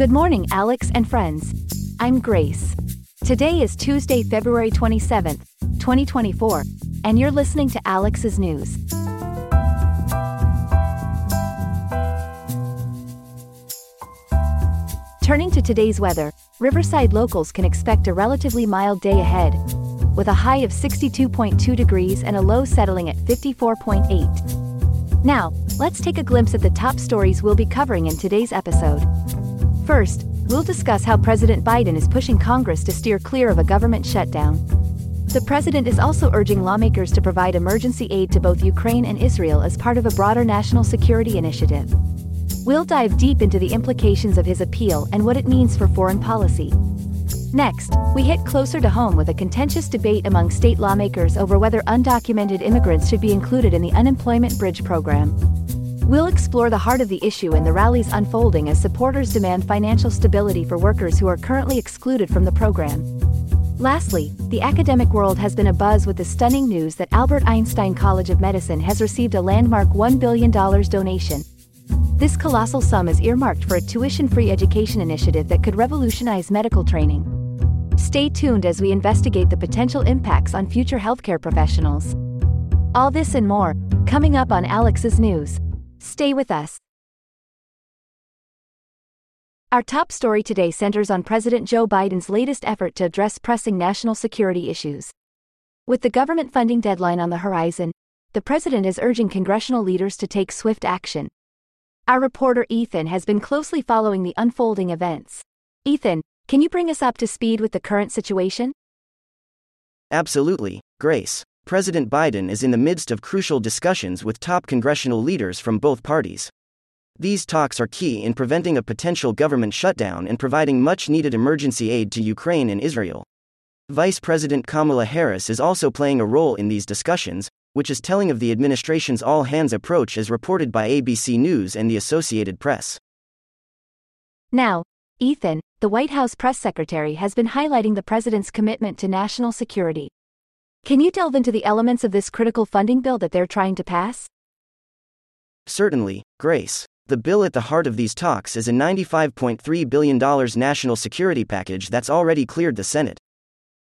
Good morning, Alex and friends. I'm Grace. Today is Tuesday, February 27th, 2024, and you're listening to Alex's News. Turning to today's weather, Riverside locals can expect a relatively mild day ahead, with a high of 62.2 degrees and a low settling at 54.8. Now, let's take a glimpse at the top stories we'll be covering in today's episode. First, we'll discuss how President Biden is pushing Congress to steer clear of a government shutdown. The president is also urging lawmakers to provide emergency aid to both Ukraine and Israel as part of a broader national security initiative. We'll dive deep into the implications of his appeal and what it means for foreign policy. Next, we hit closer to home with a contentious debate among state lawmakers over whether undocumented immigrants should be included in the Unemployment Bridge program. We'll explore the heart of the issue and the rallies unfolding as supporters demand financial stability for workers who are currently excluded from the program. Lastly, the academic world has been abuzz with the stunning news that Albert Einstein College of Medicine has received a landmark $1 billion donation. This colossal sum is earmarked for a tuition free education initiative that could revolutionize medical training. Stay tuned as we investigate the potential impacts on future healthcare professionals. All this and more, coming up on Alex's News. Stay with us. Our top story today centers on President Joe Biden's latest effort to address pressing national security issues. With the government funding deadline on the horizon, the president is urging congressional leaders to take swift action. Our reporter Ethan has been closely following the unfolding events. Ethan, can you bring us up to speed with the current situation? Absolutely, Grace. President Biden is in the midst of crucial discussions with top congressional leaders from both parties. These talks are key in preventing a potential government shutdown and providing much needed emergency aid to Ukraine and Israel. Vice President Kamala Harris is also playing a role in these discussions, which is telling of the administration's all hands approach as reported by ABC News and the Associated Press. Now, Ethan, the White House press secretary has been highlighting the president's commitment to national security. Can you delve into the elements of this critical funding bill that they're trying to pass? Certainly, Grace. The bill at the heart of these talks is a $95.3 billion national security package that's already cleared the Senate.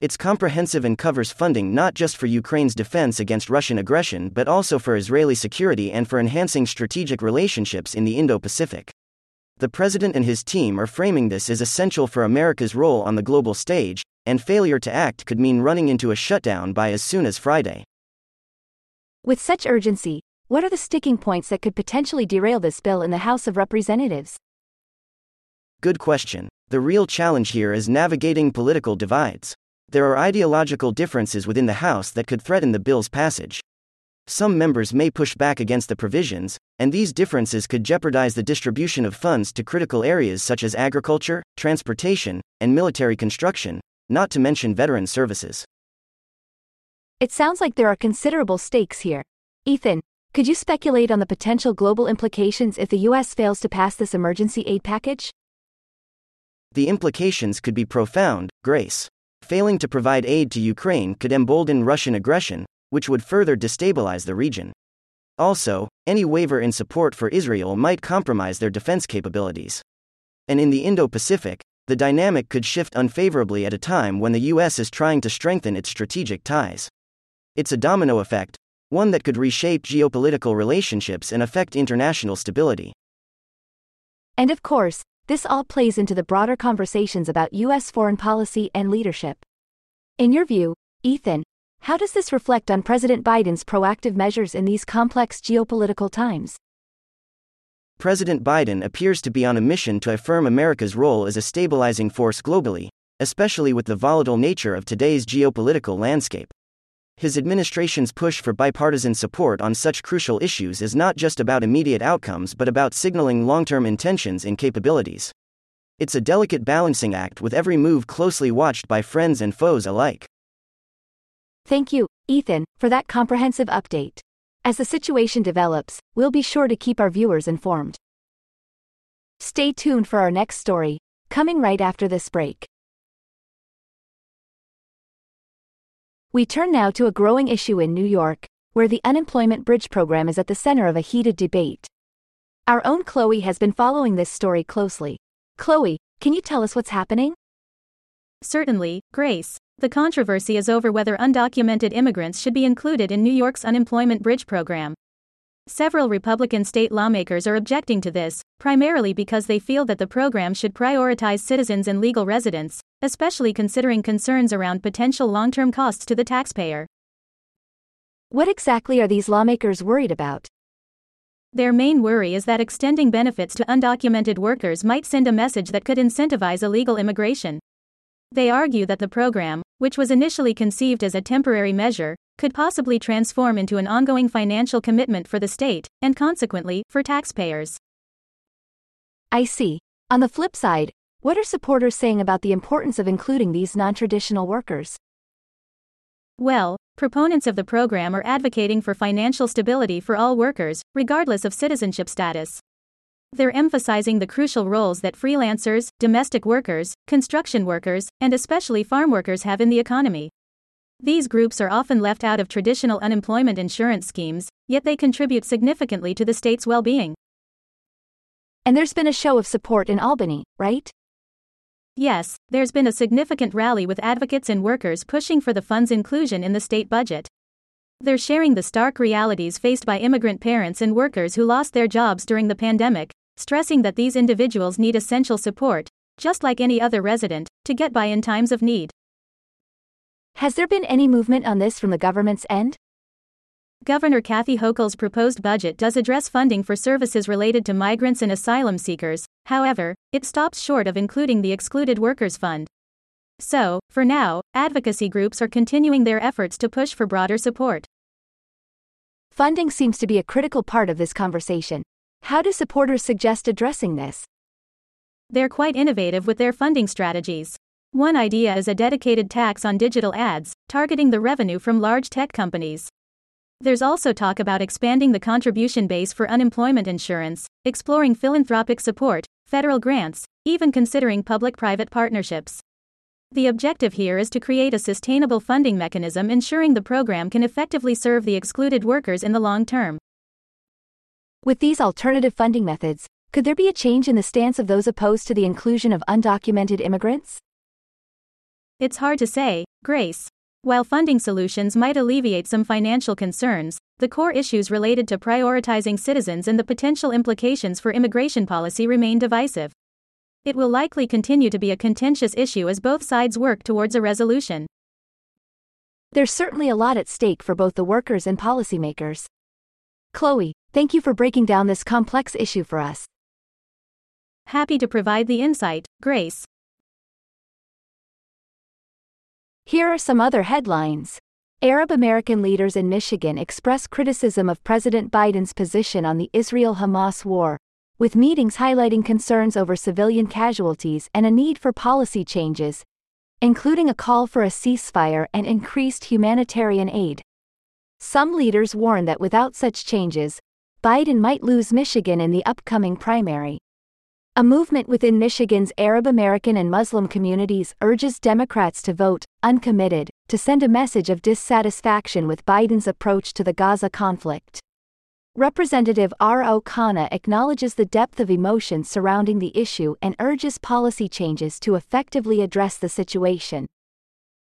It's comprehensive and covers funding not just for Ukraine's defense against Russian aggression but also for Israeli security and for enhancing strategic relationships in the Indo Pacific. The president and his team are framing this as essential for America's role on the global stage, and failure to act could mean running into a shutdown by as soon as Friday. With such urgency, what are the sticking points that could potentially derail this bill in the House of Representatives? Good question. The real challenge here is navigating political divides. There are ideological differences within the House that could threaten the bill's passage. Some members may push back against the provisions, and these differences could jeopardize the distribution of funds to critical areas such as agriculture, transportation, and military construction, not to mention veteran services. It sounds like there are considerable stakes here. Ethan, could you speculate on the potential global implications if the U.S. fails to pass this emergency aid package? The implications could be profound, Grace. Failing to provide aid to Ukraine could embolden Russian aggression, which would further destabilize the region. Also, any waiver in support for Israel might compromise their defense capabilities. And in the Indo Pacific, the dynamic could shift unfavorably at a time when the US is trying to strengthen its strategic ties. It's a domino effect, one that could reshape geopolitical relationships and affect international stability. And of course, this all plays into the broader conversations about U.S. foreign policy and leadership. In your view, Ethan, how does this reflect on President Biden's proactive measures in these complex geopolitical times? President Biden appears to be on a mission to affirm America's role as a stabilizing force globally, especially with the volatile nature of today's geopolitical landscape. His administration's push for bipartisan support on such crucial issues is not just about immediate outcomes but about signaling long term intentions and capabilities. It's a delicate balancing act with every move closely watched by friends and foes alike. Thank you, Ethan, for that comprehensive update. As the situation develops, we'll be sure to keep our viewers informed. Stay tuned for our next story, coming right after this break. We turn now to a growing issue in New York, where the unemployment bridge program is at the center of a heated debate. Our own Chloe has been following this story closely. Chloe, Can you tell us what's happening? Certainly, Grace. The controversy is over whether undocumented immigrants should be included in New York's unemployment bridge program. Several Republican state lawmakers are objecting to this, primarily because they feel that the program should prioritize citizens and legal residents, especially considering concerns around potential long term costs to the taxpayer. What exactly are these lawmakers worried about? Their main worry is that extending benefits to undocumented workers might send a message that could incentivize illegal immigration. They argue that the program, which was initially conceived as a temporary measure, could possibly transform into an ongoing financial commitment for the state, and consequently, for taxpayers. I see. On the flip side, what are supporters saying about the importance of including these non traditional workers? Well, proponents of the program are advocating for financial stability for all workers, regardless of citizenship status. They're emphasizing the crucial roles that freelancers, domestic workers, construction workers, and especially farm workers have in the economy. These groups are often left out of traditional unemployment insurance schemes, yet they contribute significantly to the state's well being. And there's been a show of support in Albany, right? Yes, there's been a significant rally with advocates and workers pushing for the fund's inclusion in the state budget. They're sharing the stark realities faced by immigrant parents and workers who lost their jobs during the pandemic, stressing that these individuals need essential support, just like any other resident, to get by in times of need. Has there been any movement on this from the government's end? Governor Kathy Hochul's proposed budget does address funding for services related to migrants and asylum seekers, however, it stops short of including the Excluded Workers Fund. So, for now, advocacy groups are continuing their efforts to push for broader support. Funding seems to be a critical part of this conversation. How do supporters suggest addressing this? They're quite innovative with their funding strategies. One idea is a dedicated tax on digital ads, targeting the revenue from large tech companies. There's also talk about expanding the contribution base for unemployment insurance, exploring philanthropic support, federal grants, even considering public private partnerships. The objective here is to create a sustainable funding mechanism ensuring the program can effectively serve the excluded workers in the long term. With these alternative funding methods, could there be a change in the stance of those opposed to the inclusion of undocumented immigrants? It's hard to say, Grace. While funding solutions might alleviate some financial concerns, the core issues related to prioritizing citizens and the potential implications for immigration policy remain divisive. It will likely continue to be a contentious issue as both sides work towards a resolution. There's certainly a lot at stake for both the workers and policymakers. Chloe, thank you for breaking down this complex issue for us. Happy to provide the insight, Grace. Here are some other headlines. Arab American leaders in Michigan express criticism of President Biden's position on the Israel Hamas war, with meetings highlighting concerns over civilian casualties and a need for policy changes, including a call for a ceasefire and increased humanitarian aid. Some leaders warn that without such changes, Biden might lose Michigan in the upcoming primary. A movement within Michigan's Arab American and Muslim communities urges Democrats to vote uncommitted to send a message of dissatisfaction with Biden's approach to the Gaza conflict. Representative R.O. Khanna acknowledges the depth of emotion surrounding the issue and urges policy changes to effectively address the situation.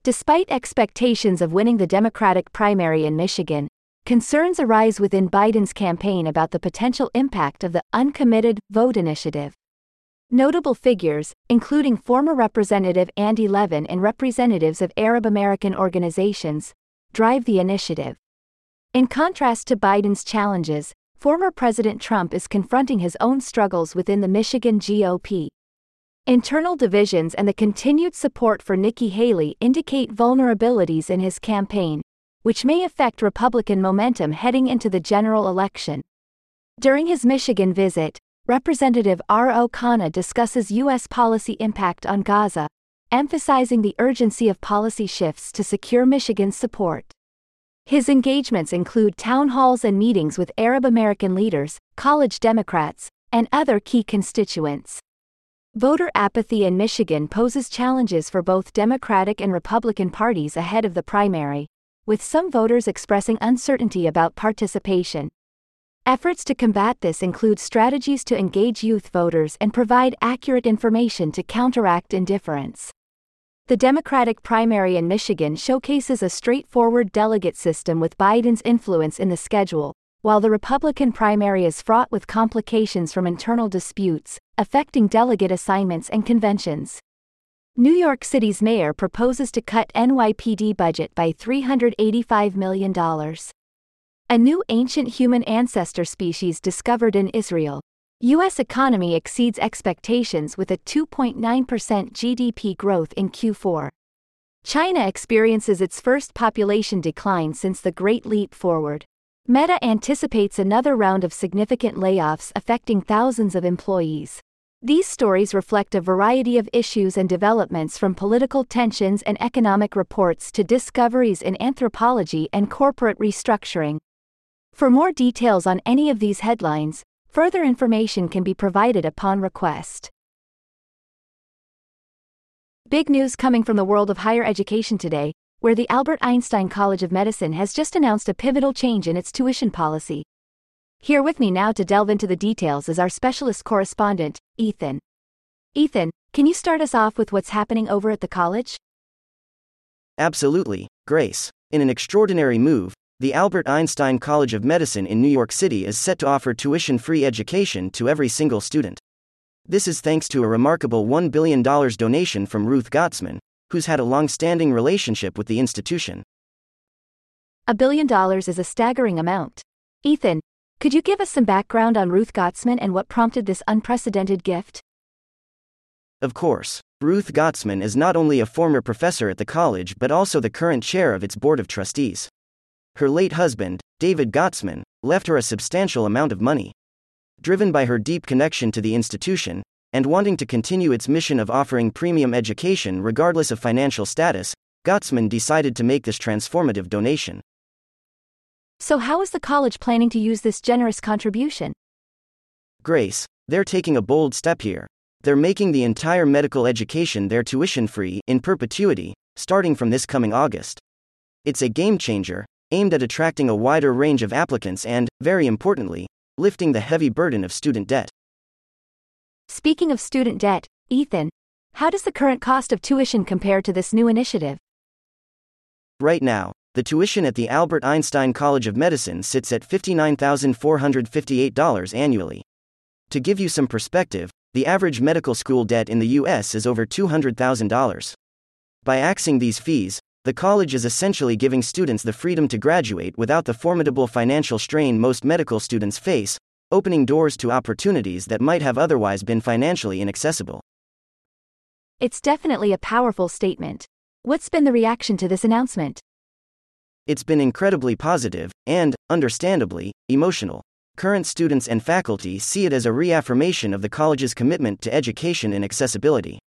Despite expectations of winning the Democratic primary in Michigan, concerns arise within Biden's campaign about the potential impact of the uncommitted vote initiative. Notable figures, including former Representative Andy Levin and representatives of Arab American organizations, drive the initiative. In contrast to Biden's challenges, former President Trump is confronting his own struggles within the Michigan GOP. Internal divisions and the continued support for Nikki Haley indicate vulnerabilities in his campaign, which may affect Republican momentum heading into the general election. During his Michigan visit, Representative R.O. Khanna discusses U.S. policy impact on Gaza, emphasizing the urgency of policy shifts to secure Michigan's support. His engagements include town halls and meetings with Arab American leaders, college Democrats, and other key constituents. Voter apathy in Michigan poses challenges for both Democratic and Republican parties ahead of the primary, with some voters expressing uncertainty about participation. Efforts to combat this include strategies to engage youth voters and provide accurate information to counteract indifference. The Democratic primary in Michigan showcases a straightforward delegate system with Biden's influence in the schedule, while the Republican primary is fraught with complications from internal disputes, affecting delegate assignments and conventions. New York City's mayor proposes to cut NYPD budget by $385 million. A new ancient human ancestor species discovered in Israel. U.S. economy exceeds expectations with a 2.9% GDP growth in Q4. China experiences its first population decline since the Great Leap Forward. Meta anticipates another round of significant layoffs affecting thousands of employees. These stories reflect a variety of issues and developments from political tensions and economic reports to discoveries in anthropology and corporate restructuring. For more details on any of these headlines, further information can be provided upon request. Big news coming from the world of higher education today, where the Albert Einstein College of Medicine has just announced a pivotal change in its tuition policy. Here with me now to delve into the details is our specialist correspondent, Ethan. Ethan, can you start us off with what's happening over at the college? Absolutely, Grace. In an extraordinary move, the Albert Einstein College of Medicine in New York City is set to offer tuition free education to every single student. This is thanks to a remarkable $1 billion donation from Ruth Gottesman, who's had a long standing relationship with the institution. A billion dollars is a staggering amount. Ethan, could you give us some background on Ruth Gottesman and what prompted this unprecedented gift? Of course, Ruth Gottesman is not only a former professor at the college but also the current chair of its board of trustees. Her late husband, David Gottesman, left her a substantial amount of money. Driven by her deep connection to the institution, and wanting to continue its mission of offering premium education regardless of financial status, Gottesman decided to make this transformative donation. So, how is the college planning to use this generous contribution? Grace, they're taking a bold step here. They're making the entire medical education there tuition free in perpetuity, starting from this coming August. It's a game changer, aimed at attracting a wider range of applicants and, very importantly, lifting the heavy burden of student debt. Speaking of student debt, Ethan, how does the current cost of tuition compare to this new initiative? Right now, the tuition at the Albert Einstein College of Medicine sits at $59,458 annually. To give you some perspective, the average medical school debt in the US is over $200,000. By axing these fees, the college is essentially giving students the freedom to graduate without the formidable financial strain most medical students face, opening doors to opportunities that might have otherwise been financially inaccessible. It's definitely a powerful statement. What's been the reaction to this announcement? It's been incredibly positive, and, understandably, emotional. Current students and faculty see it as a reaffirmation of the college's commitment to education and accessibility.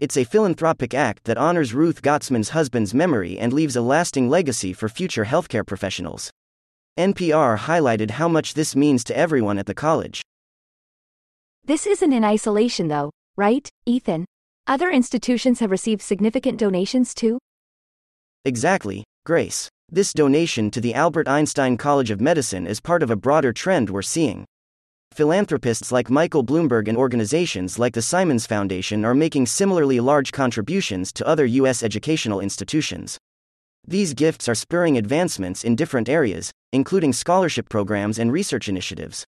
It's a philanthropic act that honors Ruth Gottesman's husband's memory and leaves a lasting legacy for future healthcare professionals. NPR highlighted how much this means to everyone at the college. This isn't in isolation, though, right, Ethan? Other institutions have received significant donations too? Exactly, Grace. This donation to the Albert Einstein College of Medicine is part of a broader trend we're seeing. Philanthropists like Michael Bloomberg and organizations like the Simons Foundation are making similarly large contributions to other U.S. educational institutions. These gifts are spurring advancements in different areas, including scholarship programs and research initiatives.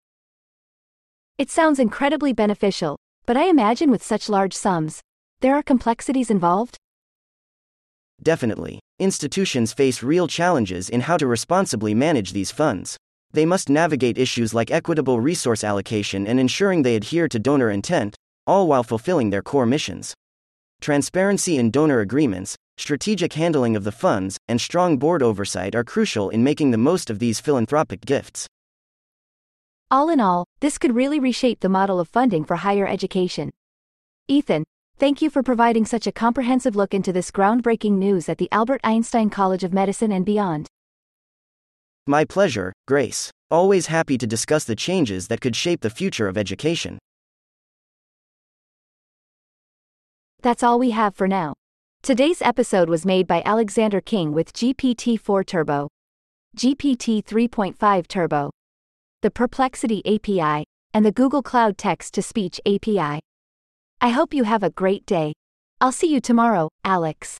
It sounds incredibly beneficial, but I imagine with such large sums, there are complexities involved? Definitely. Institutions face real challenges in how to responsibly manage these funds. They must navigate issues like equitable resource allocation and ensuring they adhere to donor intent, all while fulfilling their core missions. Transparency in donor agreements, strategic handling of the funds, and strong board oversight are crucial in making the most of these philanthropic gifts. All in all, this could really reshape the model of funding for higher education. Ethan, thank you for providing such a comprehensive look into this groundbreaking news at the Albert Einstein College of Medicine and beyond. My pleasure, Grace. Always happy to discuss the changes that could shape the future of education. That's all we have for now. Today's episode was made by Alexander King with GPT 4 Turbo, GPT 3.5 Turbo, the Perplexity API, and the Google Cloud Text to Speech API. I hope you have a great day. I'll see you tomorrow, Alex.